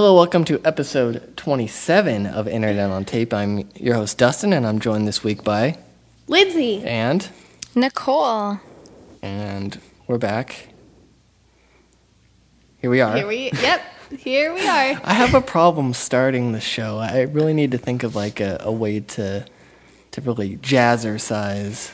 Hello, welcome to episode 27 of Internet on Tape. I'm your host, Dustin, and I'm joined this week by Lindsay. and Nicole. and we're back. Here we are. Here we yep, here we are. I have a problem starting the show. I really need to think of like a, a way to to really jazzercise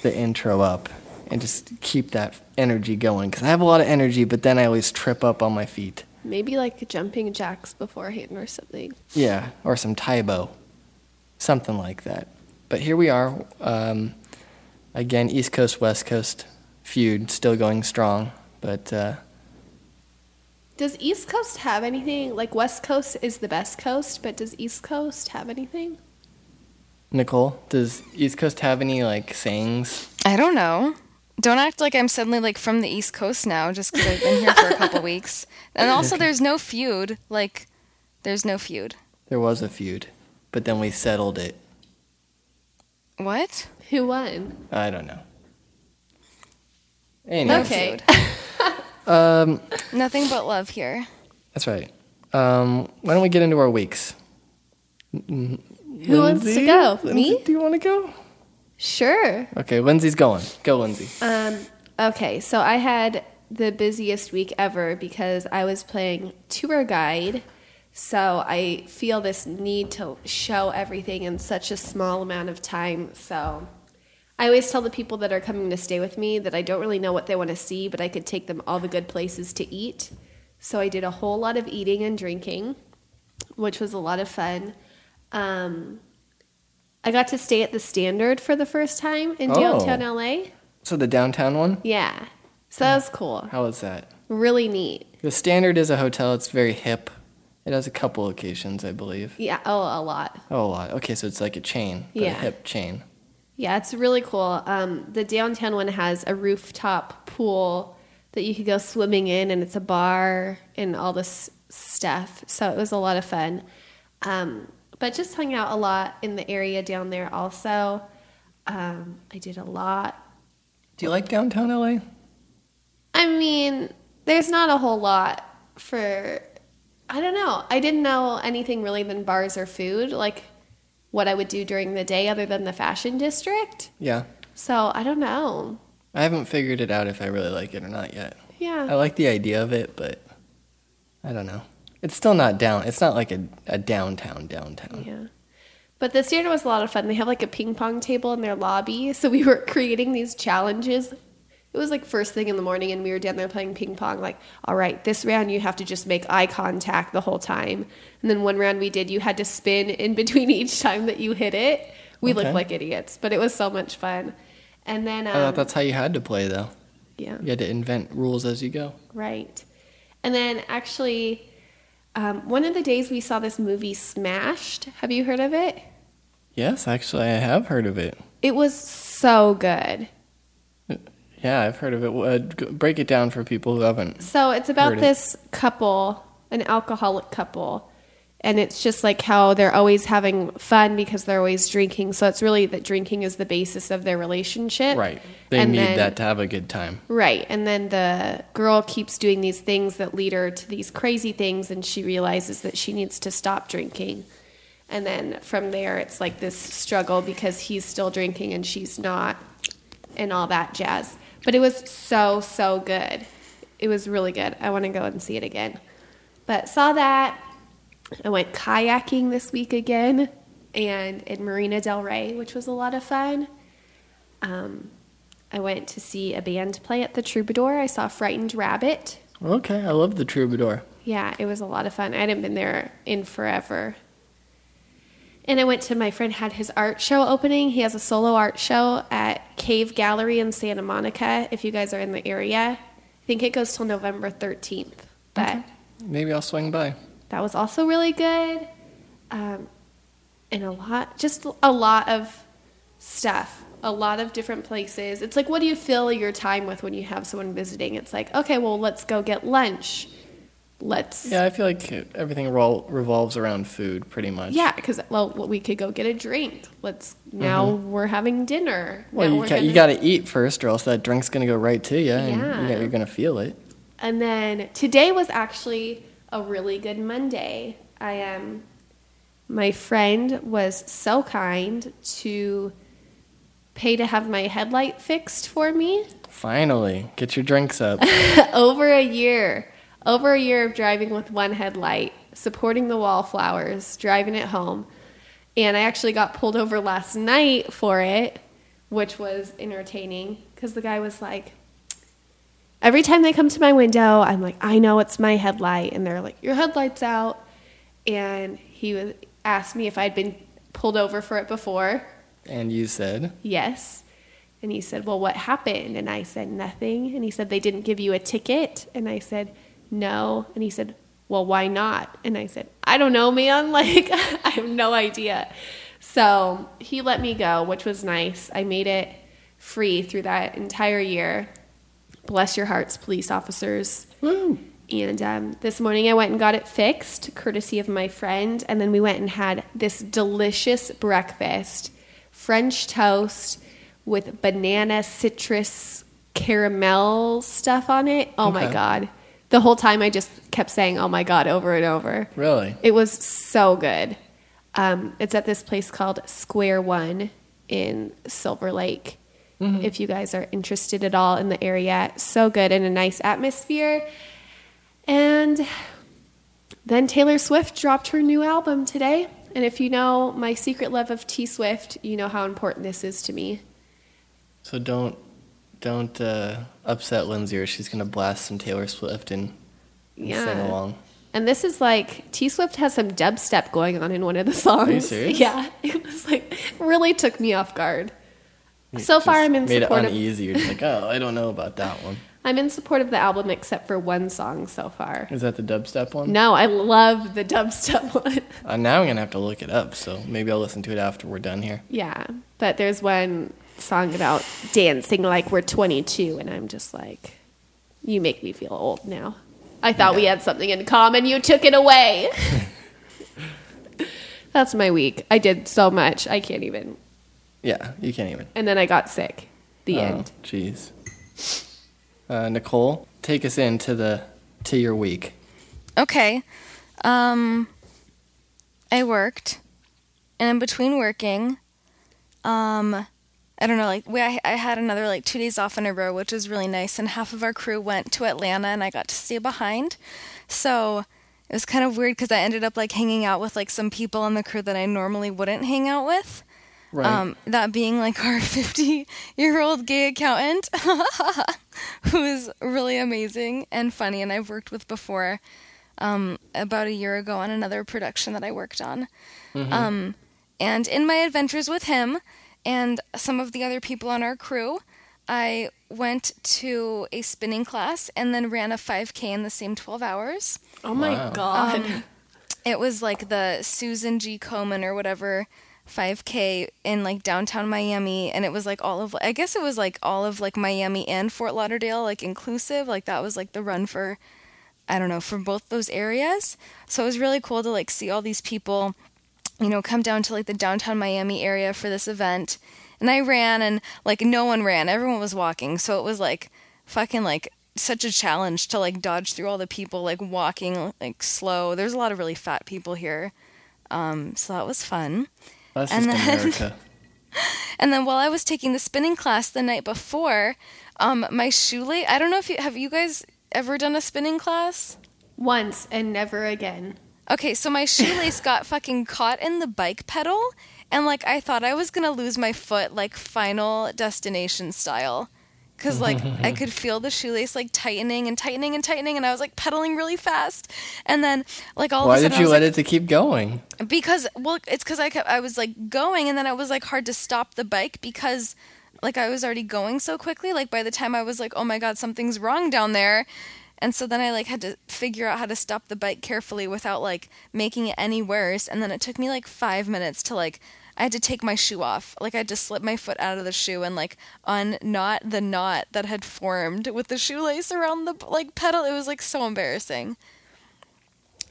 the intro up and just keep that energy going because I have a lot of energy, but then I always trip up on my feet. Maybe like jumping jacks beforehand or something. Yeah, or some Tae Bo, something like that. But here we are. Um, again, East Coast West Coast feud still going strong, but uh, Does East Coast have anything? Like West Coast is the best coast, but does East Coast have anything? Nicole, does East Coast have any like sayings? I don't know. Don't act like I'm suddenly like from the East Coast now just because I've been here for a couple weeks. And also, there's no feud. Like, there's no feud. There was a feud, but then we settled it. What? Who won? I don't know. Anyway, Okay. um, Nothing but love here. that's right. Um, why don't we get into our weeks? Who wants to go? Lindsay, Me? Do you want to go? Sure. Okay, Lindsay's going. Go, Lindsay. Um, okay, so I had the busiest week ever because I was playing tour guide. So I feel this need to show everything in such a small amount of time. So I always tell the people that are coming to stay with me that I don't really know what they want to see, but I could take them all the good places to eat. So I did a whole lot of eating and drinking, which was a lot of fun. Um, I got to stay at the Standard for the first time in Oh. downtown LA. So the downtown one. Yeah. So that was cool. How was that? Really neat. The Standard is a hotel. It's very hip. It has a couple locations, I believe. Yeah. Oh, a lot. Oh, a lot. Okay, so it's like a chain, but a Yeah. hip chain. Yeah, it's really cool. Um, the downtown one has a rooftop pool that you could go swimming in, and it's a bar and all this stuff. So it was a lot of fun. Um, but just hung out a lot in the area down there also. Um, I did a lot. Do you like downtown LA? I mean, there's not a whole lot for. I don't know. I didn't know anything really than bars or food, like what I would do during the day other than the fashion district. Yeah. So I don't know. I haven't figured it out if I really like it or not yet. Yeah. I like the idea of it, but I don't know. It's still not down. It's not like a, a downtown downtown. Yeah. But the standard was a lot of fun. They have like a ping pong table in their lobby. So we were creating these challenges. It was like first thing in the morning and we were down there playing ping pong. Like, all right, this round you have to just make eye contact the whole time. And then one round we did, you had to spin in between each time that you hit it. We Okay. looked like idiots, but it was so much fun. And then, I thought um, that's how you had to play, though. yeah. You had to invent rules as you go. Right. And then actually, um, one of the days we saw this movie Smashed. Have you heard of it? Yes, actually, I have heard of it. It was so good. Yeah, I've heard of it. Uh, break it down for people who haven't. So it's about Heard it. this couple, an alcoholic couple, and it's just like how they're always having fun because they're always drinking. So it's really that drinking is the basis of their relationship. Right. They And need then- that to have a good time. Right. And then the girl keeps doing these things that lead her to these crazy things, and she realizes that she needs to stop drinking. And then from there, it's like this struggle because he's still drinking and she's not, and all that jazz. But it was so, so good. It was really good. I want to go and see it again. But saw that. I went kayaking this week again and in Marina Del Rey, which was a lot of fun. Um, I went to see a band play at the Troubadour. I saw Frightened Rabbit. Okay, I love the Troubadour. Yeah, it was a lot of fun. I hadn't been there in forever. And I went to my friend had his art show opening. He has a solo art show at Cave Gallery in Santa Monica. If you guys are in the area, I think it goes till November thirteenth. But Maybe I'll swing by. That was also really good, um, and a lot, just a lot of stuff, a lot of different places. It's like, what do you fill your time with when you have someone visiting? It's like, okay, well, let's go get lunch. Let's Yeah, I feel like everything revol- revolves around food pretty much. Yeah, because well, we could go get a drink. Let's now we're having dinner. Mm-hmm. Well, Now you, ca- you gonna- got to eat first, or else that drink's going to go right to you, and Yeah. you you're going to feel it. And then today was actually a really good Monday. I Um, my friend was so kind to pay to have my headlight fixed for me Finally, get your drinks up. over a year. Over a year of driving with one headlight, supporting the wallflowers, driving it home. And I actually got pulled over last night for it, which was entertaining because the guy was like, every time they come to my window, I'm like, I know it's my headlight. And they're like, Your headlight's out. And he was, asked me if I'd been pulled over for it before. and you said, Yes. And he said, Well, what happened? And I said, Nothing. And he said, They didn't give you a ticket? And I said, No. And he said, Well, why not? And I said, I don't know, man. Like, I have no idea. So he let me go, which was nice. I made it free through that entire year. Bless your hearts, police officers. Woo. And um, this morning I went and got it fixed, courtesy of my friend. And then we went and had this delicious breakfast French toast with banana citrus caramel stuff on it. Oh my God. The whole time I just kept saying, oh my God, over and over. Really? It was so good. Um, it's at this place called Square One in Silver Lake. If you guys are interested at all in the area, so good and a nice atmosphere. And then Taylor Swift dropped her new album today. And if you know my secret love of T Swift, you know how important this is to me. So don't don't uh, upset Lindsay, or she's gonna blast some Taylor Swift and, and Yeah. sing along. And this is like T Swift has some dubstep going on in one of the songs. serious? Yeah, it was like really took me off guard. So far, I'm in made support it of uneasy. You're just like, oh, I don't know about that one. I'm in support of the album except for one song so far. Is that the dubstep one? No, I love the dubstep one. Uh, now I'm gonna have to look it up. So maybe I'll listen to it after we're done here. yeah, but there's one song about dancing like we're 22, and I'm just like, you make me feel old now. I thought we had something in common. You took it away. That's my week. I did so much. I can't even. Yeah, you can't even. And then I got sick. The Oh, end. Jeez. Uh, Nicole, take us into the to your week. Okay. Um I worked and in between working um I don't know like we I, I had another like 2 days off in a row which was really nice and half of our crew went to Atlanta and I got to stay behind. So it was kind of weird cuz I ended up like hanging out with like some people on the crew that I normally wouldn't hang out with. Right. Um, that being like our 50 year old gay accountant, who is really amazing and funny, and I've worked with before um, about a year ago on another production that I worked on. Um, and in my adventures with him and some of the other people on our crew, I went to a spinning class and then ran a 5K in the same 12 hours. Oh my Wow. god. It was like the Susan G. Komen or whatever 5K in like downtown Miami, and it was like all of I guess it was like all of like Miami and Fort Lauderdale like inclusive. Like that was like the run for I don't know for both those areas. So it was really cool to like see all these people, you know, come down to like the downtown Miami area for this event. And I ran, and like no one ran, everyone was walking. So it was like fucking like such a challenge to like dodge through all the people like walking like slow. There's a lot of really fat people here. Um, so that was fun. That's and just then- America. And then while I was taking the spinning class the night before, um, my shoelace. I don't know if you have you guys ever done a spinning class. Once and never again. Okay, so my shoelace got fucking caught in the bike pedal, and like I thought I was gonna lose my foot, like Final Destination style. Cause like I could feel the shoelace like tightening and tightening and tightening, and I was like pedaling really fast, and then like all Why of a did sudden I you was let like, it to keep going? because well it's because I kept I was like going and then it was like hard to stop the bike because like I was already going so quickly. Like by the time I was like oh my god something's wrong down there and so then I like had to figure out how to stop the bike carefully without like making it any worse. And then it took me like 5 minutes to like I had to take my shoe off like I had to slip my foot out of the shoe and like unknot the knot that had formed with the shoelace around the like pedal it was like so embarrassing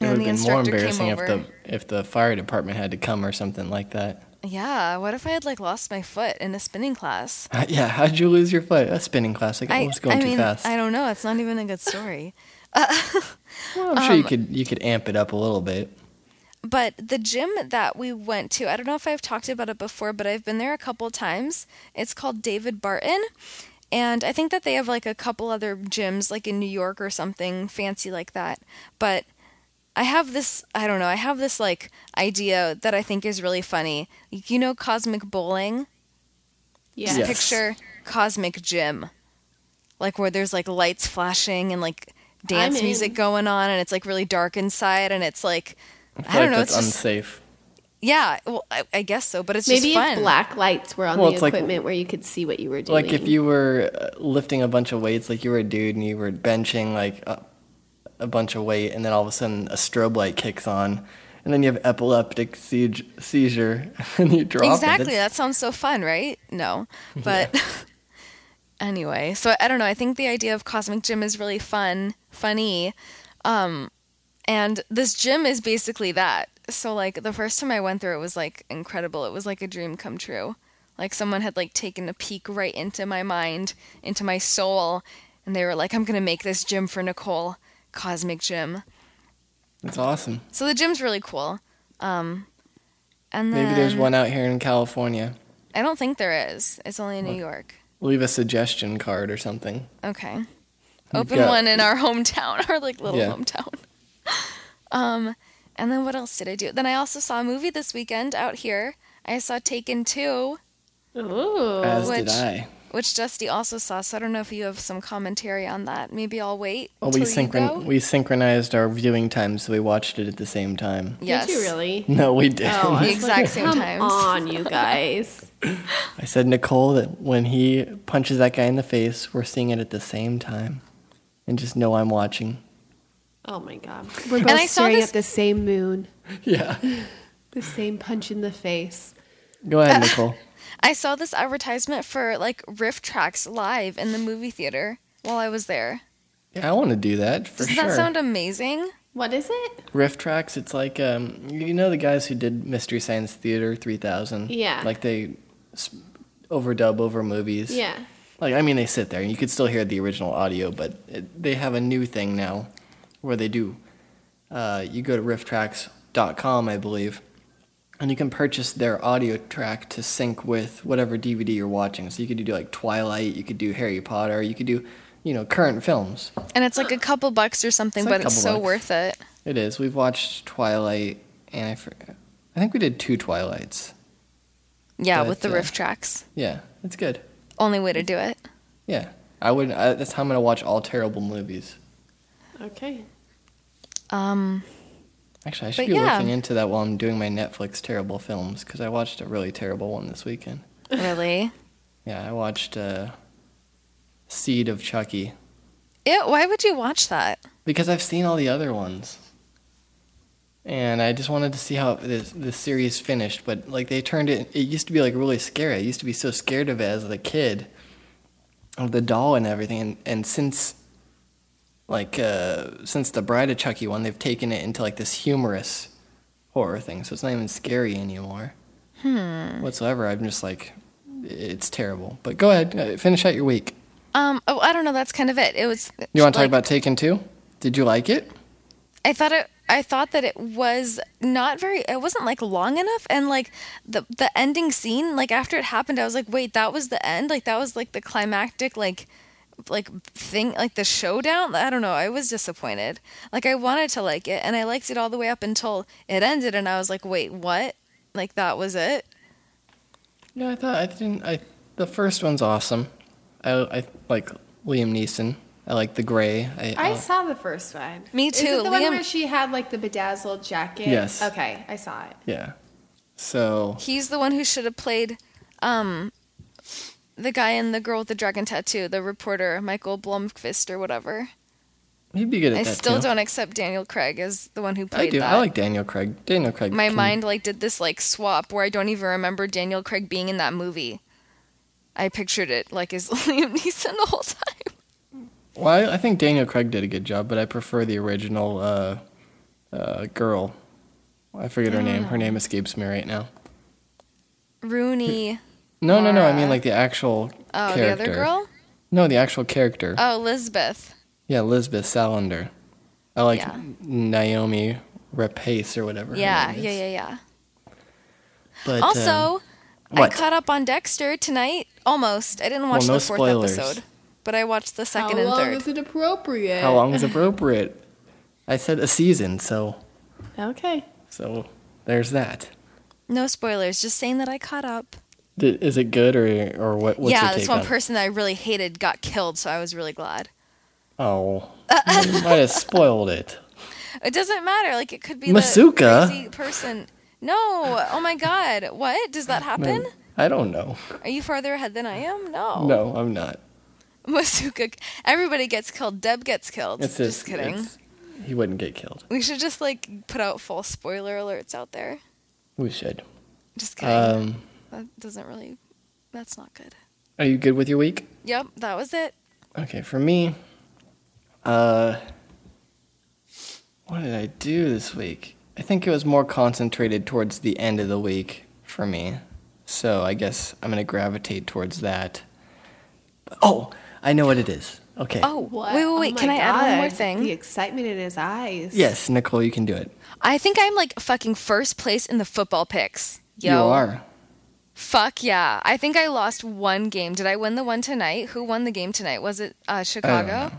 It And would have the been more instructor came embarrassing if over. the if the fire department had to come or something like that. Yeah, what if I had like lost my foot in a spinning class? Uh, yeah, how'd you lose your foot? A spinning class. Like, I, was going I too mean, fast. I don't know. It's not even a good story. well, I'm sure you could you could amp it up a little bit. But the gym that we went to, I don't know if I've talked about it before, but I've been there a couple times. It's called David Barton. And I think that they have like a couple other gyms, like in New York or something fancy like that. But I have this, I don't know, I have this like idea that I think is really funny. You know, Cosmic Bowling? Yeah. Yes. Picture Cosmic Gym. Like where there's like lights flashing and like dance music in. going on and it's like really dark inside and it's like, I, I, don't like know, that's it's just, unsafe. yeah, well, I, I guess so, but it's Maybe just if black lights were on Well, the it's like- equipment where you could see what you were doing. Like if you were uh, lifting a bunch of weights, like you were a dude and you were benching like a, a bunch of weight, and then all of a sudden a strobe light kicks on, and then you have epileptic siege, seizure, and you drop. Exactly. It's- That sounds so fun, right? No. But anyway, so I don't know. I think the idea of Cosmic Gym is really fun, funny. Um, and this gym is basically that. So like the first time I went through it was like incredible. It was like a dream come true. Like someone had like taken a peek right into my mind, into my soul, and they were like, "I'm going to make this gym for Nicole, Cosmic Gym." That's awesome. So the gym's really cool. Um, and then Maybe there's one out here in California. I don't think there is. It's only in New York. Leave a suggestion card or something. Okay. Open got- one in our hometown, our like little Yeah. hometown. Um, and then what else did I do? Then I also saw a movie this weekend out here. I saw Taken 2, Ooh. As which- did I. which Dusty also saw. So I don't know if you have some commentary on that. Maybe I'll wait. Well, we till you synchron go. we synchronized our viewing times, so we watched it at the same time. Yes. Did you really? No, we didn't. Oh, The exact like, same time. Come times. on, you guys. I said Nicole that when he punches that guy in the face, we're seeing it at the same time, and just know I'm watching. Oh my god. We're both I saw staring this- at the same moon, Yeah. the same punch in the face. Go ahead, Nicole. I saw this advertisement for like RiffTrax live in the movie theater while I was there. Yeah, I want to do that for Doesn't sure. that sound amazing? What is it? RiffTrax. It's like um, you know the guys who did Mystery Science Theater 3000. Yeah. Like they s- overdub over movies. Yeah. Like I mean, they sit there and you could still hear the original audio, but it, they have a new thing now, where they do. Uh, you go to rifftrax.com, I believe, and you can purchase their audio track to sync with whatever DVD you're watching. So you could do like Twilight, you could do Harry Potter, you could do, you know, current films. And it's like a couple bucks or something, It's like but it's so bucks. worth it. It is. We've watched Twilight, and I, for- I think we did two Twilights. Yeah, But, with the uh, RiffTrax. Yeah, it's good. Only way to do it. Yeah, I would. I, that's how I'm gonna watch all terrible movies. Okay. Um, Actually, I should be yeah. looking into that while I'm doing my Netflix terrible films because I watched a really terrible one this weekend. really? Yeah, I watched uh, Seed of Chucky Ew, why would you watch that? because I've seen all the other ones, and I just wanted to see how this the series finished. But like they turned it, it used to be like really scary. I used to be so scared of it as a kid, of the doll and everything. And and since like uh, since the Bride of Chucky one, they've taken it into like this humorous horror thing. So it's not even scary anymore. Hmm. Whatsoever. I'm just like, it's terrible. But go ahead, uh, finish out your week. Um, oh, I don't know. That's kind of it. It was. You want to like, talk about Taken Two? Did you like it? I thought it. I thought that it was not very. It wasn't like long enough, and like the the ending scene, like after it happened, I was like, wait, that was the end. Like that was like the climactic, like like thing, like the showdown. I don't know. I was disappointed. Like I wanted to like it, and I liked it all the way up until it ended, and I was like, wait, what? Like that was it? Yeah, I thought I didn't. I the first one's awesome. I I like Liam Neeson. I like the gray. I, I uh, saw the first one. Me Is too. it the one where she had like the bedazzled jacket? Yes. Okay, I saw it. yeah. So He's the one who should have played, um, the guy and the girl with the dragon tattoo, the reporter Michael Blomkvist or whatever. he'd be good at I that still too. don't accept Daniel Craig as the one who played I do. that. I like Daniel Craig. Daniel Craig. My can- mind like did this like swap where I don't even remember Daniel Craig being in that movie. I pictured it like as Liam Neeson the whole time. Well, I, I think Daniel Craig did a good job, but I prefer the original uh, uh, girl. I forget her name. Her name escapes me right now. Rooney. No, no, no. I mean like the actual Oh, character. the other girl? No, the actual character. Oh, Lisbeth. yeah, Lisbeth Salander. I like Yeah. Naomi Rapace or whatever. her Yeah, name yeah, is. yeah, yeah. But, Also, um, I caught up on Dexter tonight. Almost. I didn't watch Well, no the fourth spoilers. episode, but I watched the second and third. How long is it appropriate? how long is appropriate? I said a season, so Okay. so there's that. No spoilers. Just saying that I caught up. Is it good or or what? What's yeah, this one on person that I really hated got killed, so I was really glad. Oh, you might have spoiled it. It doesn't matter. Like it could be Masuka? the crazy person. No. Oh my God. What does that happen? I don't know. Are you farther ahead than I am? No. No, I'm not. Masuka. Everybody gets killed. Deb gets killed. It's just, kidding. it's- he wouldn't get killed. We should just like put out full spoiler alerts out there. We should. Just kidding. Um, that doesn't really. That's not good. are you good with your week? Yep, that was it. Okay, for me, uh, what did I do this week? I think it was more concentrated towards the end of the week for me. So I guess I'm gonna gravitate towards that. Oh, I know what it is. Okay. Oh, What? wait, wait, wait. Oh Can my I add one more thing? The excitement in his eyes. Yes, Nicole, you can do it. I think I'm like fucking first place in the football picks. Yo. You are. Fuck yeah. I think I lost one game. Did I win the one tonight? Who won the game tonight? Was it uh, I don't Chicago?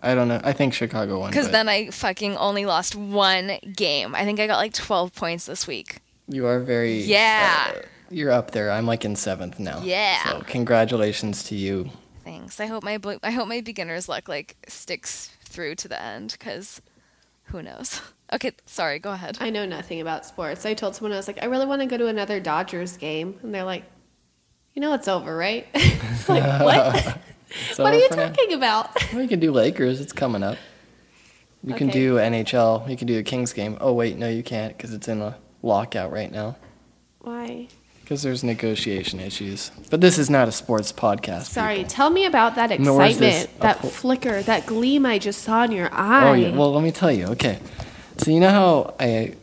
I don't know. I think Chicago won. Because but then I fucking only lost one game. I think I got like 12 points this week. you are very. Yeah. uh, you're up there. I'm like in seventh now. Yeah. So congratulations to you. Thanks. I hope my I hope my beginner's luck like sticks through to the end because who knows. Okay, sorry. Go ahead. I know nothing about sports. I told someone I was like, I really want to go to another Dodgers game, and they're like, you know it's over, right? like what? So what are you for now- talking about? Well, you can do Lakers. It's coming up. You can do NHL. You can do a Kings game. Oh wait, no, you can't because it's in a lockout right now Why? because there's negotiation issues. But this is not a sports podcast. Sorry. people. Tell me about that Nor is this excitement, that po- flicker, that gleam I just saw in your eye. Oh yeah. Well, let me tell you. Okay. So you know how I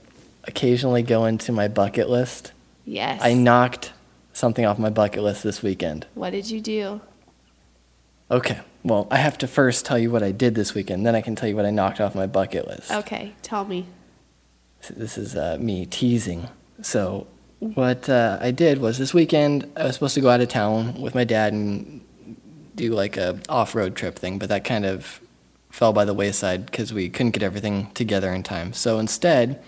occasionally go into my bucket list. yes. I knocked something off my bucket list this weekend. What did you do? Okay. Well, I have to first tell you what I did this weekend. Then I can tell you what I knocked off my bucket list. Okay, tell me. This is uh, me teasing. So, what uh, I did was this weekend I was supposed to go out of town with my dad and do like a off-road trip thing, but that kind of fell by the wayside because we couldn't get everything together in time. So instead,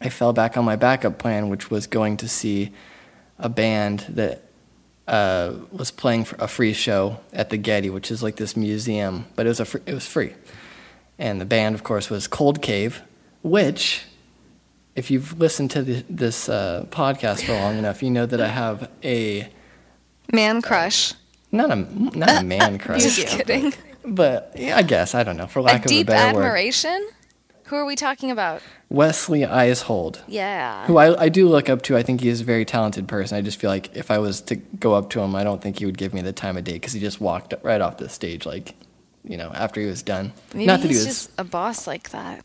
I fell back on my backup plan, which was going to see a band that uh, was playing for a free show at the Getty, which is like this museum, but it was a fr- it was free. And the band, of course, was Cold Cave, which, if you've listened to the, this uh, podcast for long enough, you know that I have a Man crush. not a not a man crush, Just kidding. But yeah, I guess I don't know for A lack of a better word. Deep admiration. Who are we talking about? Wesley Eisold, Yeah. who I, I do look up to. I think he is a very talented person. I just feel like if I was to go up to him, I don't think he would give me the time of day because he just walked right off the stage, like, you know, after he was done. Maybe Not that he's he was. just a boss like that.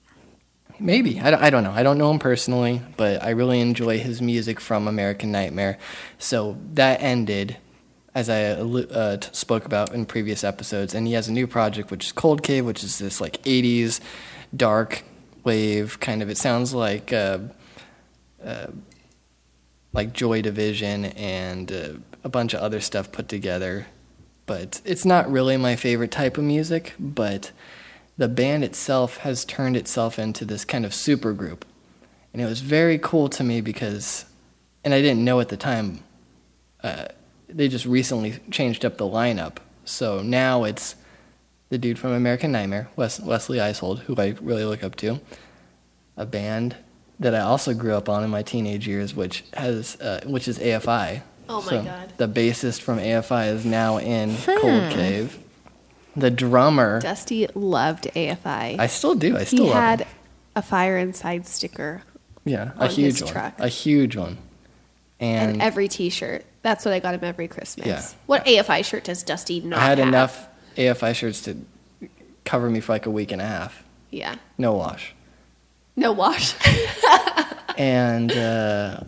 Maybe. I I don't know. I don't know him personally, but I really enjoy his music from American Nightmare. So that ended, as I uh, spoke about in previous episodes, and he has a new project, which is Cold Cave, which is this like 80s dark wave kind of. It sounds like. Uh, uh, like Joy Division and uh, a bunch of other stuff put together. But it's not really my favorite type of music, but the band itself has turned itself into this kind of super group. And it was very cool to me because, and I didn't know at the time, uh, they just recently changed up the lineup. So now it's the dude from American Nightmare, Wes- Wesley Eisold, who I really look up to, a band that I also grew up on in my teenage years, which has, uh, which is AFI. Oh my So God. The bassist from AFI is now in Cold Cave. The drummer, Dusty loved AFI. I still do. I still he love had him. a fire inside sticker Yeah, a huge one. truck. A huge one. And, And, every T-shirt. That's what I got him every Christmas. Yeah. What AFI shirt does Dusty not have? I had have? enough AFI shirts to cover me for like a week and a half. Yeah. No wash. No wash. and uh,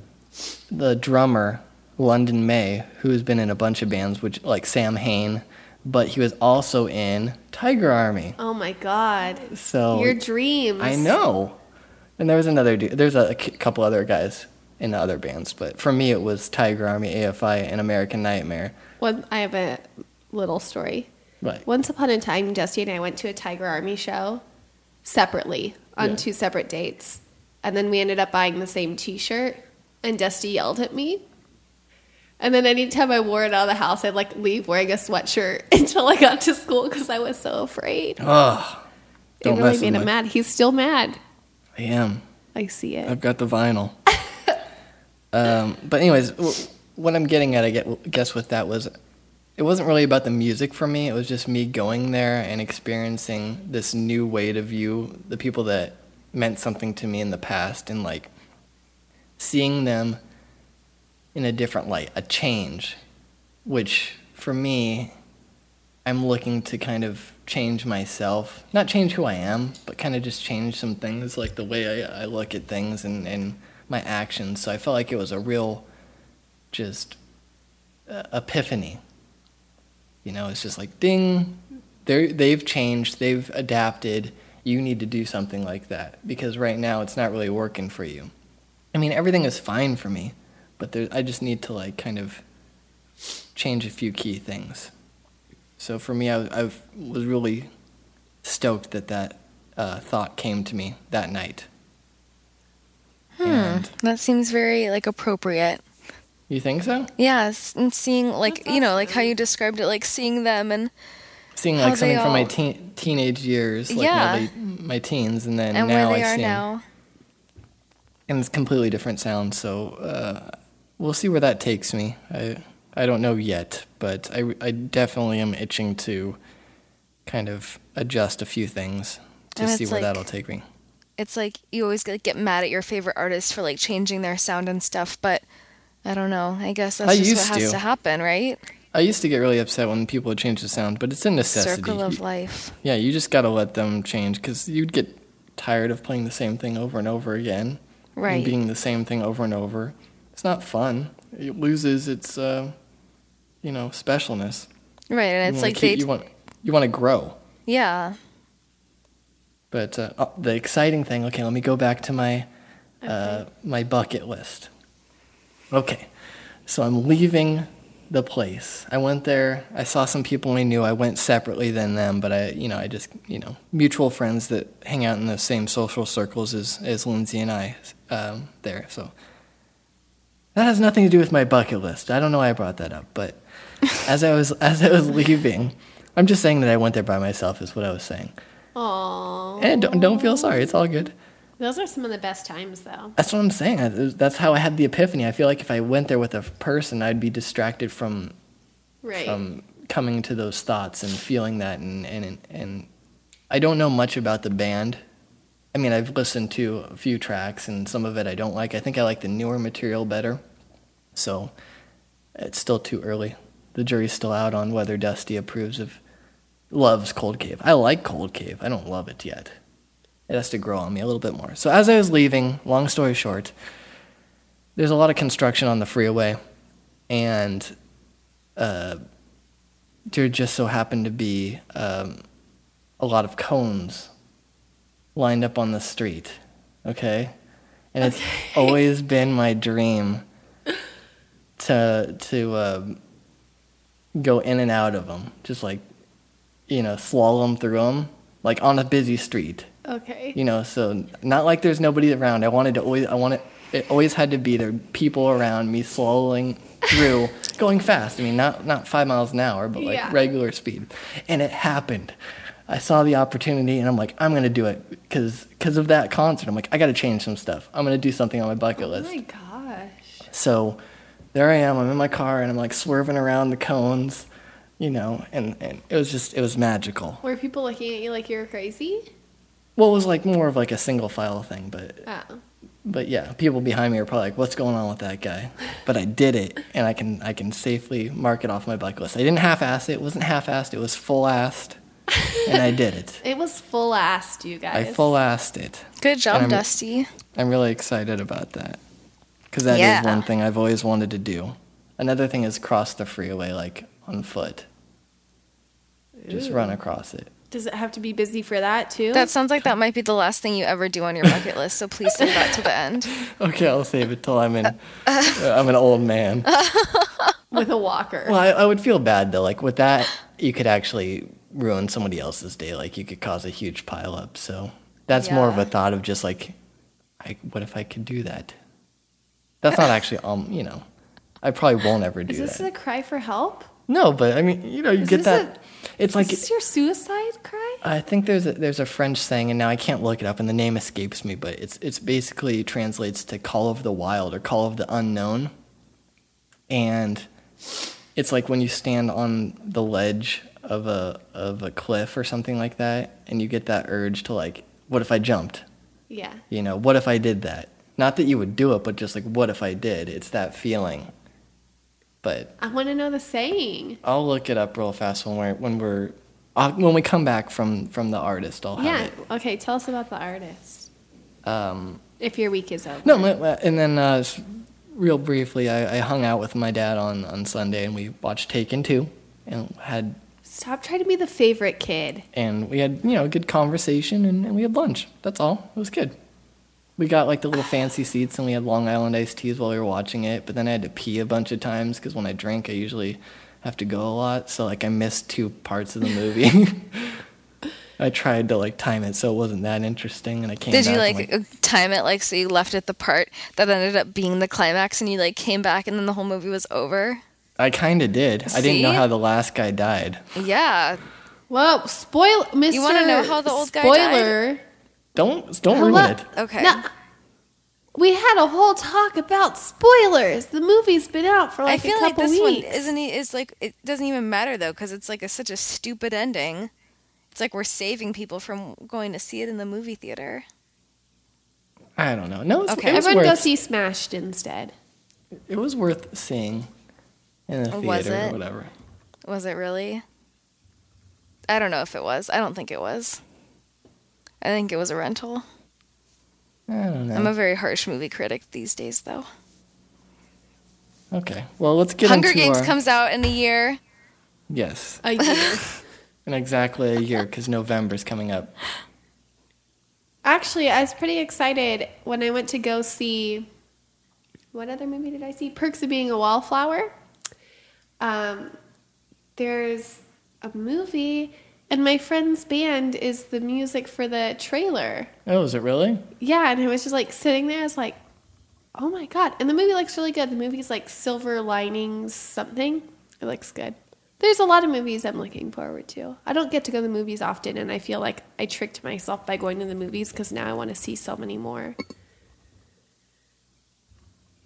the drummer London May, who's been in a bunch of bands, which like Samhain, but he was also in Tiger Army. Oh my god. So Your dreams. I know. And there was another dude. There's a couple other guys in other bands, but for me it was Tiger Army, AFI, and American Nightmare. One, I have a little story. Right. Once upon a time, Dusty and I went to a Tiger Army show separately on Yeah. two separate dates. And then we ended up buying the same t shirt, and Dusty yelled at me. And then anytime I wore it out of the house, I'd like leave wearing a sweatshirt until I got to school because I was so afraid. Oh, It really made him mad. He's still mad. I am. I see it. I've got the vinyl. um, but anyways, what I'm getting at, I get, guess, with that was, it wasn't really about the music for me. It was just me going there and experiencing this new way to view the people that meant something to me in the past, and like seeing them in a different light, a change, which for me, I'm looking to kind of change myself. Not change who I am, but kind of just change some things, like the way I, I look at things and, and my actions. So I felt like it was a real, just uh, epiphany. You know, it's just like ding, they they've changed, they've adapted. You need to do something like that because right now it's not really working for you. I mean, everything is fine for me, but there, I just need to like kind of change a few key things. So for me, I, I was really stoked that that uh, thought came to me that night. And That seems very like appropriate. you think so? Yeah, s- and seeing like That's you know like how you described it, like seeing them and Seeing like they something from my teen, teenage years, like Yeah. my, my teens, and then and now where they I are see 'em. now. and it's completely different sound. So uh, we'll see where that takes me. I I don't know yet, but I I definitely am itching to kind of adjust a few things to And see where like- that'll take me. It's like you always get, get mad at your favorite artist for like changing their sound and stuff, but I don't know. I guess that's I just what has to. to happen, right? I used to get really upset when people would change the sound, but it's a necessity. Circle of life. Yeah, you just got to let them change because you'd get tired of playing the same thing over and over again. Right. and being the same thing over and over. It's not fun. It loses its, uh, you know, specialness. Right, and You it's like keep- they you want you want to grow. yeah. But uh, oh, the exciting thing. Okay, let me go back to my uh, my bucket list. Okay, so I'm leaving the place. I went there. I saw some people I knew. I went separately than them, but I, you know, I just, you know, mutual friends that hang out in the same social circles as as Lindsay and I um, there. So that has nothing to do with my bucket list. I don't know why I brought that up, but as I was as I was leaving, I'm just saying that I went there by myself. Is what I was saying. Aww. And eh, don't, don't feel sorry. It's all good. Those are some of the best times, though. That's what I'm saying. I- That's how I had the epiphany. I feel like if I went there with a person, I'd be distracted from Right. from coming to those thoughts and feeling that. And, and and I don't know much about the band. I mean, I've listened to a few tracks, and some of it I don't like. I think I like the newer material better. So it's still too early. The jury's still out on whether Dusty approves of loves Cold Cave. I like Cold Cave. I don't love it yet. It has to grow on me a little bit more. So as I was leaving, long story short, there's a lot of construction on the freeway, and uh, there just so happened to be um, a lot of cones lined up on the street. Okay, and it's always been my dream to to um go in and out of them, just like you know, slalom through them, like on a busy street. okay. You know, so not like there's nobody around. I wanted to always, I wanted, it always had to be there, people around me slowing through, going fast. I mean, not not five miles an hour, but like Yeah. regular speed. And it happened. I saw the opportunity, and I'm like, I'm gonna do it because because of that concert. I'm like, I got to change some stuff. I'm gonna do something on my bucket list. Oh my gosh. So there I am. I'm in my car, and I'm like swerving around the cones, you know, and, and it was just it was magical. Were people looking at you like you were crazy? Well, it was like more of like a single file thing, but Oh. but yeah, people behind me are probably like, "What's going on with that guy?" But I did it, and I can I can safely mark it off my bucket list. I didn't half-ass it. It wasn't half-assed. It was full-assed, and I did it. It was full assed, you guys. I full-assed it. Good job, I'm- Dusty. I'm really excited about that because that is Yeah. one thing I've always wanted to do. Another thing is cross the freeway like on foot. Just run across it. Does it have to be busy for that too? That sounds like that might be the last thing you ever do on your bucket list. So please save that to the end. Okay, I'll save it till I'm in. uh, I'm an old man. with a walker. Well, I, I would feel bad though. Like with that, you could actually ruin somebody else's day. Like you could cause a huge pile up. So that's more of a thought of just like, I, what if I could do that? That's not actually um. You know, I probably won't ever do Is this that. a cry for help? No, but I mean, you know, you Is get that. it's Is like this your suicide cry? I think there's a, there's a French saying, and now I can't look it up, and the name escapes me, but it's it's basically translates to "call of the wild" or "call of the unknown," and it's like when you stand on the ledge of a of a cliff or something like that, and you get that urge to like, what if I jumped? Yeah. You know, what if I did that? Not that you would do it, but just like, what if I did? It's that feeling. But I want to know the saying. I'll look it up real fast when we're when we're uh, when we come back from from the artist. I'll have Yeah. it. Okay. Tell us about the artist. Um, If your week is over. no, and then uh, real briefly, I, I hung out with my dad on, on Sunday, and we watched Taken Two, and had Stop trying to be the favorite kid. and we had you know a good conversation, and, and we had lunch. That's all. It was good. We got like the little fancy seats, and we had Long Island iced teas while we were watching it. But then I had to pee a bunch of times because when I drink, I usually have to go a lot. So like I missed two parts of the movie. I tried to like time it so it wasn't that interesting, and I came. Did you back like, and, uh time it like so you left at the part that ended up being the climax and you like came back and then the whole movie was over? I kind of did. I didn't know how the last guy died. Yeah. Well, spoil, Mr. You wanna know how the old guy Spoiler. Don't don't Hello- ruin it. Okay. Now, we had a whole talk about spoilers. The movie's been out for like a couple weeks. I feel a like couple this weeks. one isn't he is like it doesn't even matter though because it's like a, such a stupid ending. It's like we're saving people from going to see it in the movie theater. I don't know. No, it was, Okay. it was Everyone worth. go see Smashed instead. It was worth seeing in the theater Was or whatever. Was it really? I don't know if it was. I don't think it was. I think it was a rental. I don't know. I'm a very harsh movie critic these days, though. okay. Well, let's get it. Hunger into Games our, comes out in a year. Yes, A year. in exactly a year because November's coming up. Actually, I was pretty excited when I went to go see. What other movie did I see? Perks of Being a Wallflower. Um, there's a movie, and my friend's band is the music for the trailer. Oh, is it really? Yeah, and I was just like sitting there. I was like, "Oh my god!" And the movie looks really good. The movie's like Silver Linings something. It looks good. There's a lot of movies I'm looking forward to. I don't get to go to the movies often, and I feel like I tricked myself by going to the movies because now I want to see so many more.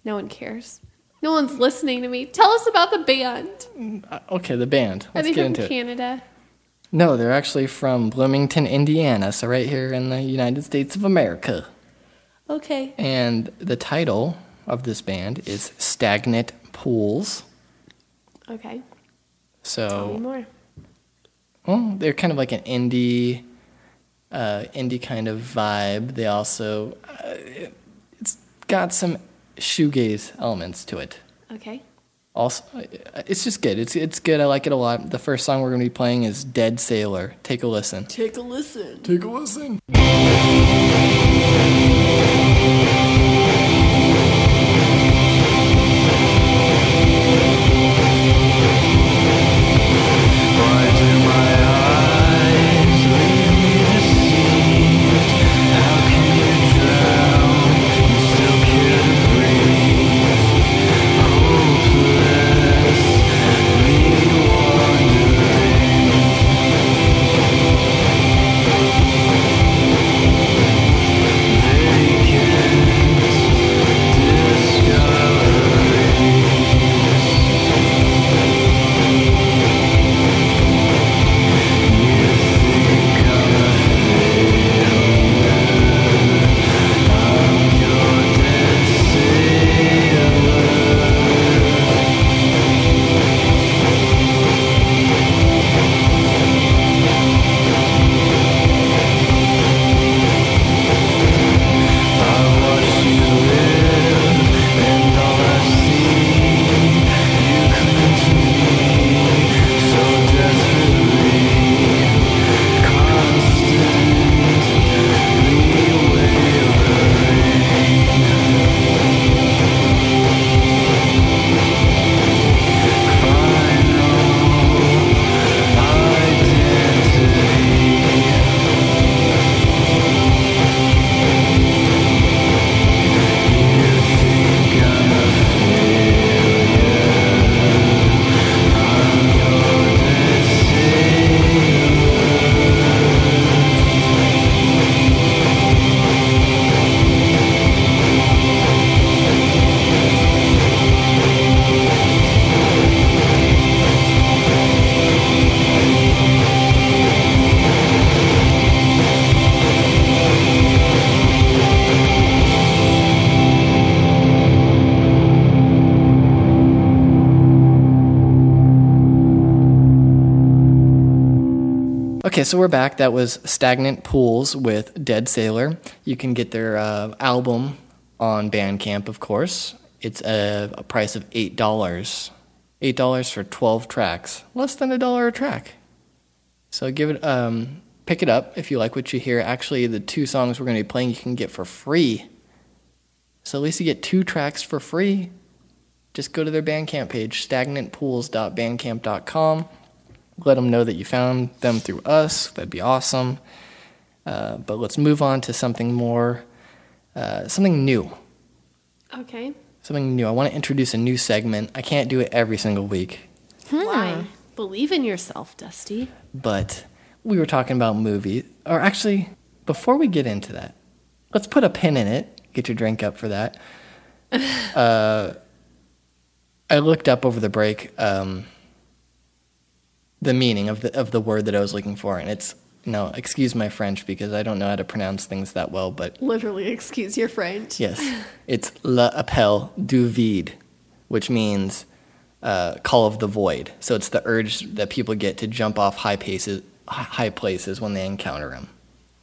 No one cares. No one's listening to me. Tell us about the band. Uh, okay, the band. Are Let's they get from into it. No, they're actually from Bloomington, Indiana, so right here in the United States of America. Okay. And the title of this band is Stagnant Pools. Okay. So Tell me more. Well, they're kind of like an indie, uh, indie kind of vibe. They also, uh, it, it's got some shoegaze elements to it. Okay. Also, it's just good. It's it's good. I like it a lot. The first song we're gonna be playing is "Dead Sailor." Take a listen. Take a listen. Take a listen. So we're back. That was Stagnant Pools with Dead Sailor. You can get their uh, album on Bandcamp, of course. It's a, a price of $8. $8 for 12 tracks. Less than a dollar a track. So give it, um, pick it up if you like what you hear. Actually, the two songs we're going to be playing you can get for free. So at least you get two tracks for free. Just go to their Bandcamp page, stagnantpools.bandcamp.com. Let them know that you found them through us. That'd be awesome. Uh, but let's move on to something more, uh, something new. Okay. Something new. I want to introduce a new segment. I can't do it every single week, Why? Believe in yourself, Dusty. but we were talking about movies. Or actually, before we get into that, let's put a pin in it. Get your drink up for that. uh, I looked up over the break um, the meaning of the of the word that I was looking for, and it's no. Excuse my French because I don't know how to pronounce things that well, but Literally, excuse your French. Yes, it's l'appel du vide, which means uh, call of the void. So it's the urge that people get to jump off high paces, high places when they encounter him.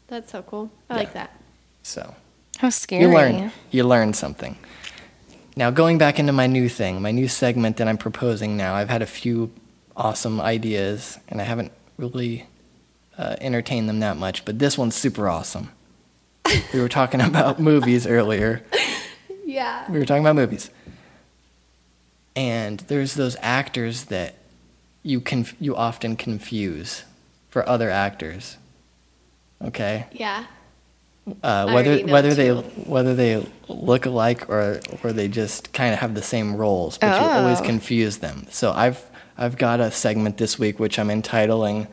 That's so cool. I Yeah. like that. So How scary. you learn, you learn something. Now going back into my new thing, my new segment that I'm proposing now. I've had a few awesome ideas, and I haven't really uh, entertained them that much, but this one's super awesome. we were talking about movies earlier. Yeah. we were talking about movies and there's those actors that you conf- you often confuse for other actors okay Yeah. uh, whether whether they whether they look alike or or they just kind of have the same roles but you always Oh. confuse them so i've i've got a segment this week which i'm entitling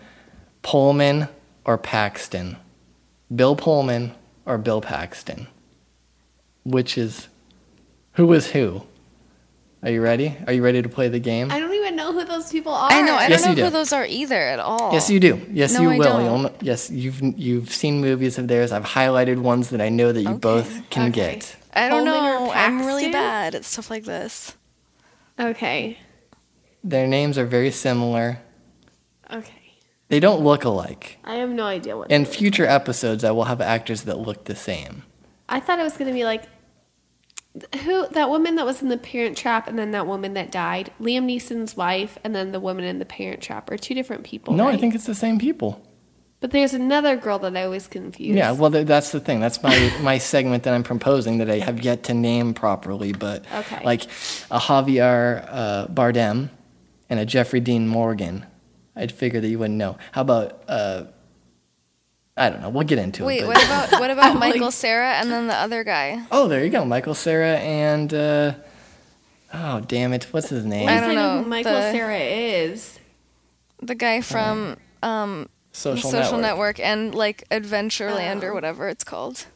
pullman or paxton bill pullman or bill paxton which is who is who are you ready are you ready to play the game I don't even know who those people are. I know. I Yes, don't you know do. who those are either at all. Yes, you do. Yes, No, you I will. don't. You'll yes, you've you've seen movies of theirs. I've highlighted ones that I know that you Okay. both can Okay. get. I don't Pullman know. I'm really bad at stuff like this. Okay. Their names are very similar. Okay. They don't look alike. I have no idea what. In future episodes, I will have actors that look the same. I thought it was going to be like who that woman that was in the Parent Trap and then that woman that died, Liam Neeson's wife, and then the woman in the Parent Trap are two different people. no, I think it's the same people. But there's another girl that I always confuse. Yeah, well, that's the thing. That's my my segment that I'm proposing that I have yet to name properly. But Okay. like a Javier uh, Bardem and a Jeffrey Dean Morgan, I'd figure that you wouldn't know. How about uh, I don't know. We'll get into Wait, it. Wait, what about what about I'm like- Michael Cera and then the other guy? Oh, there you go, Michael Cera and uh, oh, damn it, what's his name? I don't know know, who Michael the- Cera is. The guy from um, Social, Social Network. Network. and like Adventureland or Oh. whatever it's called.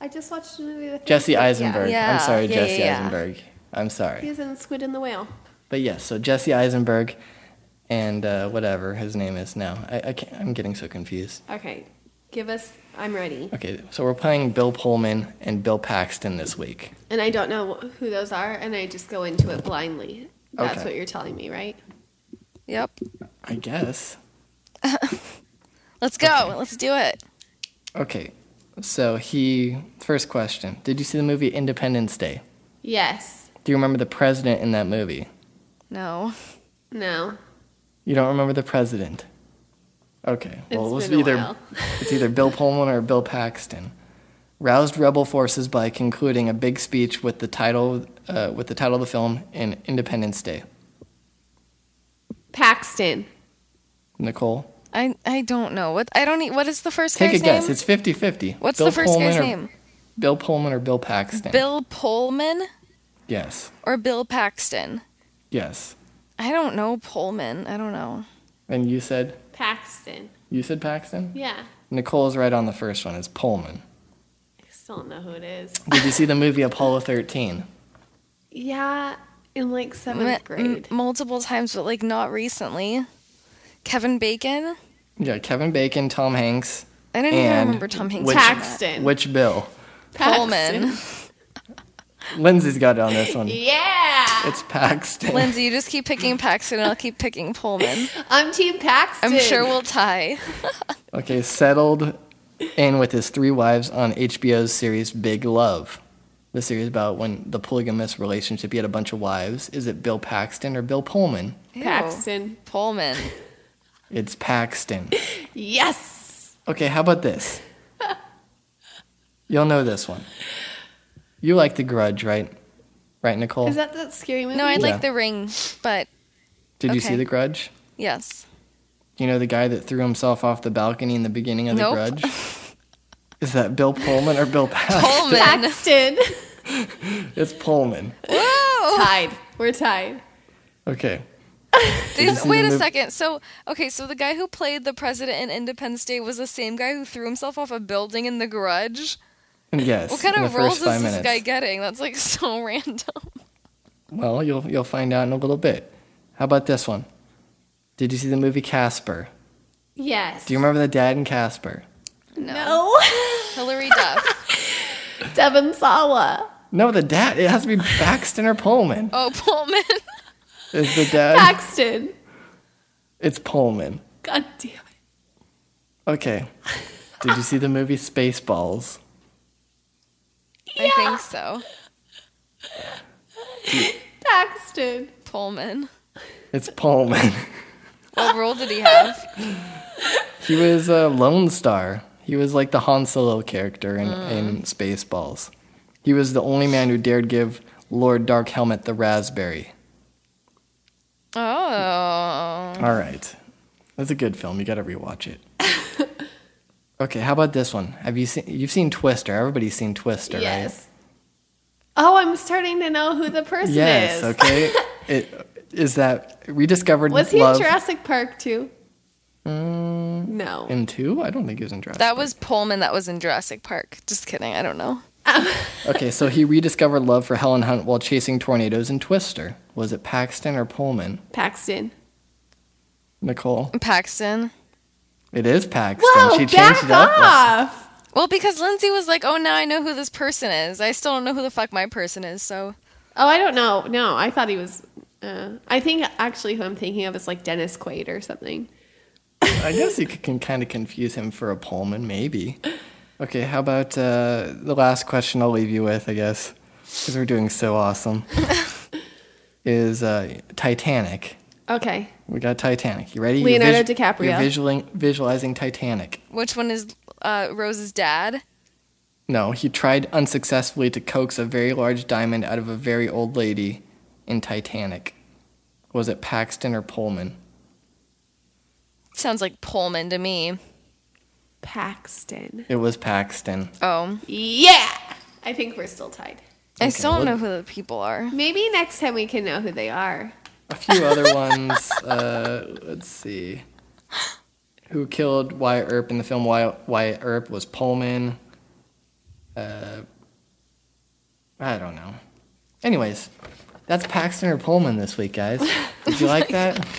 I just watched a movie with him. Jesse Yeah. Eisenberg. Yeah. I'm sorry, Yeah, Jesse yeah, yeah. Eisenberg. I'm sorry, He's in Squid and the Whale. But yes. so Jesse Eisenberg and uh, whatever his name is now. I, I can't, I'm getting so confused. Okay, give us. I'm ready. Okay, so we're playing Bill Pullman and Bill Paxton this week. And I don't know who those are, and I just go into it blindly. That's Okay. what you're telling me, right? Yep. I guess. Let's go. Let's do it. Okay, so he first question: Did you see the movie Independence Day? Yes. Do you remember the president in that movie? No. No. You don't remember the president? Okay. It's Well, it was been either it's either Bill Pullman or Bill Paxton. Roused rebel forces by concluding a big speech with the title uh, with the title of the film in Independence Day. Paxton. Nicole, I I don't know. What I don't e what is the first take a guy's guess. name? It's 50-50. What's Bill the first Pullman guy's or- name? Bill Pullman or Bill Paxton? Bill Pullman Yes. or Bill Paxton? Yes. I don't know Pullman. I don't know. And you said Paxton. you said Paxton? Yeah. Nicole's right on the first one. It's Pullman. I still don't know who it is. Did you see the movie Apollo 13? Yeah, in like M- seventh grade. m- multiple times, but like not recently. Kevin Bacon. Yeah, Kevin Bacon, Tom Hanks, I don't even remember Tom Hanks. which- Paxton. which Bill? Pullman. Lindsay's got it on this one. Yeah. It's Paxton. Lindsay, you just keep picking Paxton, and I'll keep picking Pullman. I'm Team Paxton. I'm sure we'll tie. Okay, settled in with his three wives on HBO's series Big Love. The series about when the polygamous relationship, he had a bunch of wives. Is it Bill Paxton or Bill Pullman? Ew. Paxton. Pullman. It's Paxton. Yes. Okay, how about this? You'll know this one. You like The Grudge, right? Right, Nicole? Is that that scary movie? No, I Yeah. like the ring, but Did you okay. see The Grudge? yes. You know the guy that threw himself off the balcony in the beginning of The Nope. Grudge? Is that Bill Pullman or Bill Paxton? Pullman. Paxton. It's Pullman. Whoa. tied. We're tied. Okay. Did- you see wait the a mov- second. So, okay, so the guy who played the president in Independence Day was the same guy who threw himself off a building in The Grudge. Yes. What kind of the roles is this minutes. guy getting? That's like so random. Well, you'll you'll find out in a little bit. How about this one? Did you see the movie Casper? Yes. Do you remember the dad in Casper? No. Hilary Duff. Devon Sawa. No, the dad. It has to be Paxton or Pullman. Oh, Pullman. Is the dad? Paxton. It's Pullman. God damn it. Okay. Did you see the movie Spaceballs? I think so. Paxton. Pullman. It's Pullman. What role did he have? he was a Lone Starr. He was like the Han Solo character in, mm. in Spaceballs. He was the only man who dared give Lord Dark Helmet the raspberry. Oh. All right. That's a good film. You got to rewatch it. okay, how about this one? Have you seen you've seen Twister. Everybody's seen Twister, right? Yes. Oh, I'm starting to know who the person Yes, is. Yes, okay. it is that rediscovered love? Was he love in Jurassic Park too? Mm, No. in 2? I don't think he was in Jurassic. That Park. was Pullman that was in Jurassic Park. Just kidding. I don't know. Okay, so he rediscovered love for Helen Hunt while chasing tornadoes in Twister. Was it Paxton or Pullman? Paxton. Nicole. Paxton. It is Paxton. Whoa, she changed back it up. off. Well, because Lindsay was like, oh, now I know who this person is. I still don't know who the fuck my person is, so. Oh, I don't know. No, I thought he was. Uh, I think actually who I'm thinking of is like Dennis Quaid or something. I guess you can kind of confuse him for a Pullman, maybe. Okay, how about uh, the last question I'll leave you with, I guess, because we're doing so awesome, is uh, Titanic. Okay. We got Titanic. You ready? You're Leonardo DiCaprio. You're visualing, visualizing Titanic. Which one is uh, Rose's dad? No, he tried unsuccessfully to coax a very large diamond out of a very old lady in Titanic. Was it Paxton or Pullman? Sounds like Pullman to me. Paxton. It was Paxton. Oh. Yeah. I think we're still tied. I still don't well- know who the people are. Maybe next time we can know who they are. A few other ones. Uh, let's see. Who killed Wyatt Earp in the film Wyatt, Wyatt Earp was Pullman. Uh, I don't know. Anyways, that's Paxton or Pullman this week, guys. Did you like that?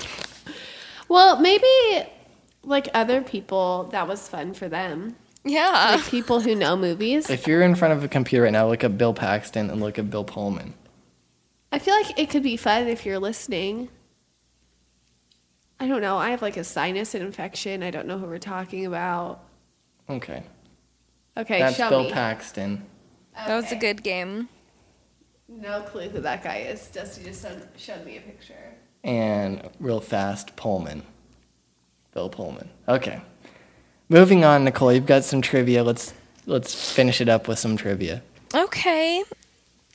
Well, maybe like other people, that was fun for them. Yeah. Like people who know movies. If you're in front of a computer right now, look up Bill Paxton and look up Bill Pullman. I feel like it could be fun if you're listening. I don't know. I have like a sinus infection. I don't know who we're talking about. Okay. Okay, That's show Bill me. Paxton. That was a good game. No clue who that guy is. Dusty just showed, showed me a picture. and real fast Pullman. Bill Pullman. Okay. Moving on, Nicole, you've got some trivia. Let's let's finish it up with some trivia. Okay.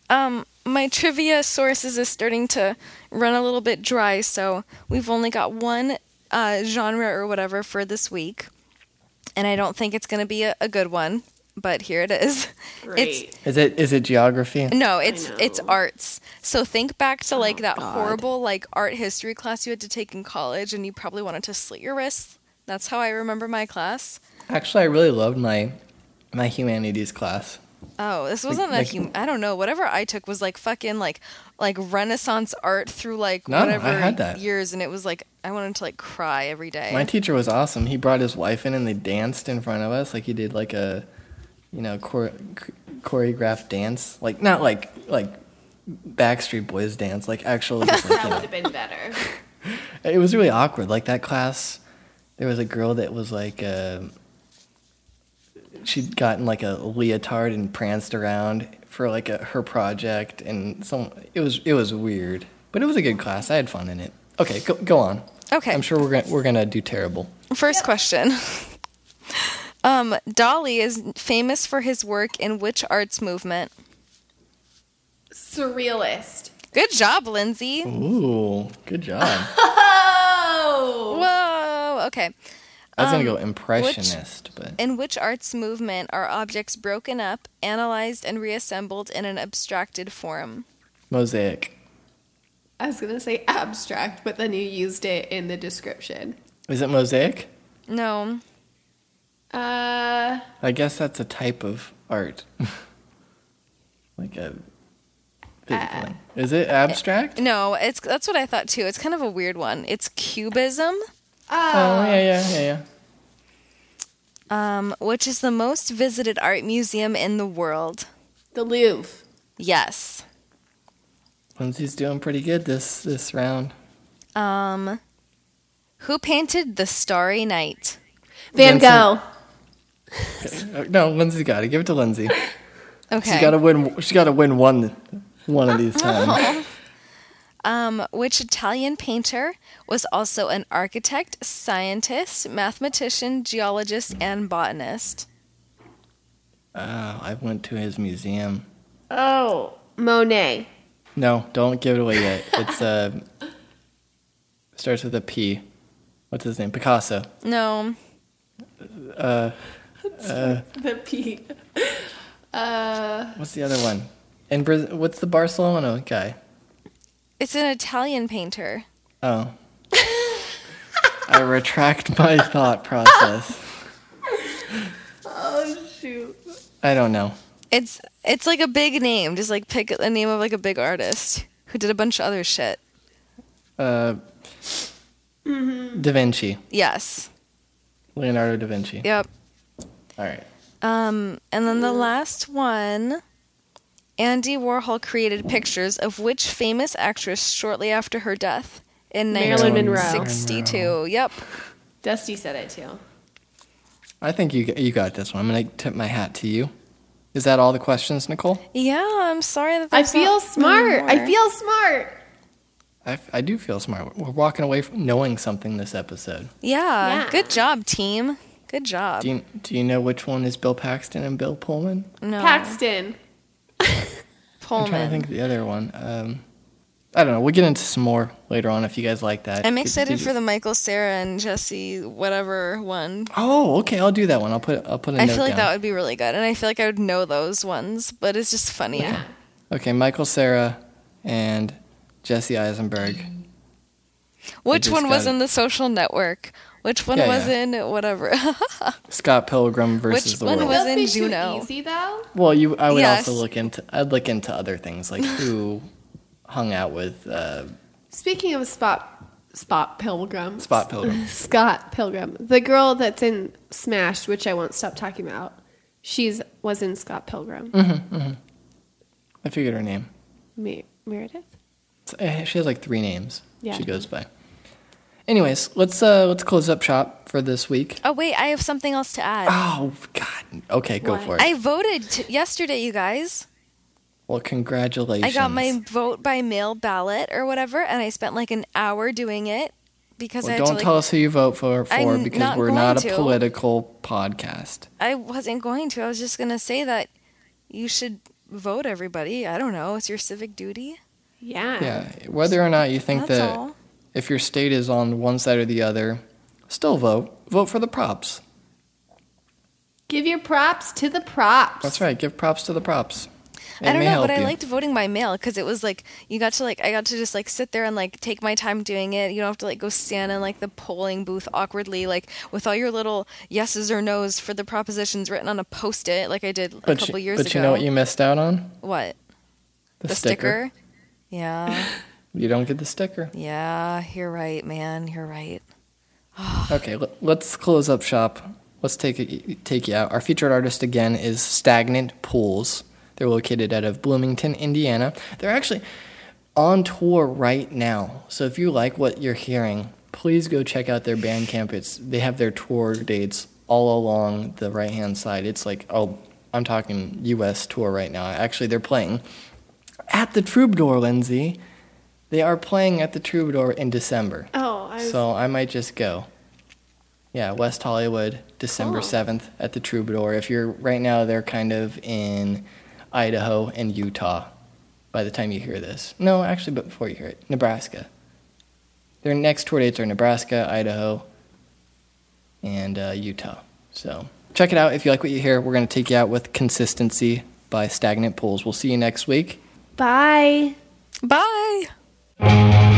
Um, my trivia sources is starting to run a little bit dry, so we've only got one uh, genre or whatever for this week, and I don't think it's going to be a, a good one. But here it is. Great. Is it is it geography? No, it's it's arts. So think back to like Oh, that God. horrible like art history class you had to take in college, and you probably wanted to slit your wrists. That's how I remember my class. Actually, I really loved my my humanities class. Oh, this wasn't like- a hum- I don't know. Whatever I took was like fucking like like Renaissance art through like No, I whatever had that. years, and it was like I wanted to like cry every day. My teacher was awesome. He brought his wife in and they danced in front of us like he did like a you know chore- choreographed dance, like not like like Backstreet Boys dance, like actual. Just like, That would have been better. It was really awkward. Like that class, there was a girl that was like uh, she'd gotten like a leotard and pranced around for like a, her project and some it was it was weird but it was a good class i had fun in it okay go, go on Okay. i'm sure we're gonna we're gonna do terrible First question. Um, Dalí is famous for his work in which arts movement? Surrealist. Good job, Lindsay. ooh good job Oh. Whoa. Okay. I was gonna Um, go impressionist but In which arts movement are objects broken up, analyzed, and reassembled in an abstracted form? mosaic I was gonna say abstract, but then you used it in the description. is it mosaic No. Uh, i guess that's a type of art like a physical thing. is it abstract No, it's that's what I thought too. It's kind of a weird one. It's cubism, oh yeah yeah yeah yeah um, which is the most visited art museum in the world. the Louvre. Yes. Lindsay's doing pretty good this this round. Um, who painted the Starry Night? Van Vincent- Gogh. Uh, No, Lindsay's got it. Give it to Lindsay. Okay. She's got to win. She's got to win one one of these times. Um, which Italian painter was also an architect, scientist, mathematician, geologist, and botanist? Oh, I went to his museum. Oh, Monet. No, don't give it away yet. It's uh starts with a P. What's his name? Picasso. No. The P. Uh, What's the other one? And Braz- what's the Barcelona guy? It's an Italian painter. Oh. I retract my thought process. oh shoot. I don't know. It's it's like a big name. Just like pick a name of like a big artist who did a bunch of other shit. Uh, mm-hmm. Da Vinci. Yes. Leonardo da Vinci. Yep. All right. Um, and then the last one, Andy Warhol created pictures of which famous actress shortly after her death in Marilyn Monroe. 1962. Yep. Dusty said it too. I think you you got this one. I'm gonna tip my hat to you. Is that all the questions, Nicole? Yeah, I'm sorry that I feel not smart. many I feel smart. I, I do feel smart. We're walking away from knowing something this episode. Yeah. Yeah. Good job, team. Good job. Do you do you know which one is Bill Paxton and Bill Pullman? no. Paxton. I'm trying to think of the other one. Um, I don't know. We'll get into some more later on if you guys like that. I'm excited did for the Michael, Cera, and Jesse whatever one. Oh, okay. I'll do that one. I'll put I'll put a I feel like down. that would be really good, and I feel like I would know those ones, but it's just funny. Yeah. Okay, Michael Cera and Jesse Eisenberg. Which one was it. in the Social Network? Which one Yeah, was yeah. in whatever? Scott Pilgrim versus Which the one World. was Those in be too Juno. easy though. well, you. I would Yes. also look into. I'd look into other things like who hung out with uh, Speaking of Spot Spot Pilgrim. Spot Pilgrim. Scott Pilgrim. The girl that's in Smash, which I won't stop talking about. She's was in Scott Pilgrim. I figured her name. Me- Meredith. Eh, She has like three names. Yeah. She goes by. Anyways, let's uh let's close up shop for this week. oh wait, I have something else to add. Oh God. Okay, go What? for it. I voted t- yesterday, you guys. well, congratulations. I got my vote by mail ballot or whatever, and I spent like an hour doing it because Well, I had don't to like. tell us who you vote for for I'm because not we're going not a to. political podcast. I wasn't going to. I was just gonna say that you should vote. Everybody. I don't know. It's your civic duty. Yeah. Yeah, whether or not you think That's that all. If your state is on one side or the other, still vote. Vote for the props. Give your props to the props. That's right. Give props to the props. It I don't know, help but I liked voting by mail because it was like you got to like I got to just like sit there and like take my time doing it. You don't have to like go stand in like the polling booth awkwardly, like with all your little yeses or nos for the propositions written on a post-it, like I did a couple you, years but ago. But you know what you missed out on? What? The, The, sticker. Yeah, You don't get the sticker. yeah, you're right, man. You're right. Okay, let- let's close up shop. Let's take it, take you out. Our featured artist again is Stagnant Pools. They're located out of Bloomington, Indiana. They're actually on tour right now. So if you like what you're hearing, please go check out their Bandcamp. It's they have their tour dates all along the right hand side. It's like oh, I'm talking U.S. tour right now. Actually, they're playing at the Troubadour, Lindsay. They are playing at the Troubadour in December. Oh, I was, So I might just go. Yeah, West Hollywood, December Cool. 7th at the Troubadour. If you're right now, they're kind of in Idaho and Utah by the time you hear this. No, actually, but before you hear it, Nebraska. Their next tour dates are Nebraska, Idaho, and uh, Utah. So check it out. If you like what you hear, we're going to take you out with Consistency by Stagnant Pools. We'll see you next week. bye. Bye. Thank you.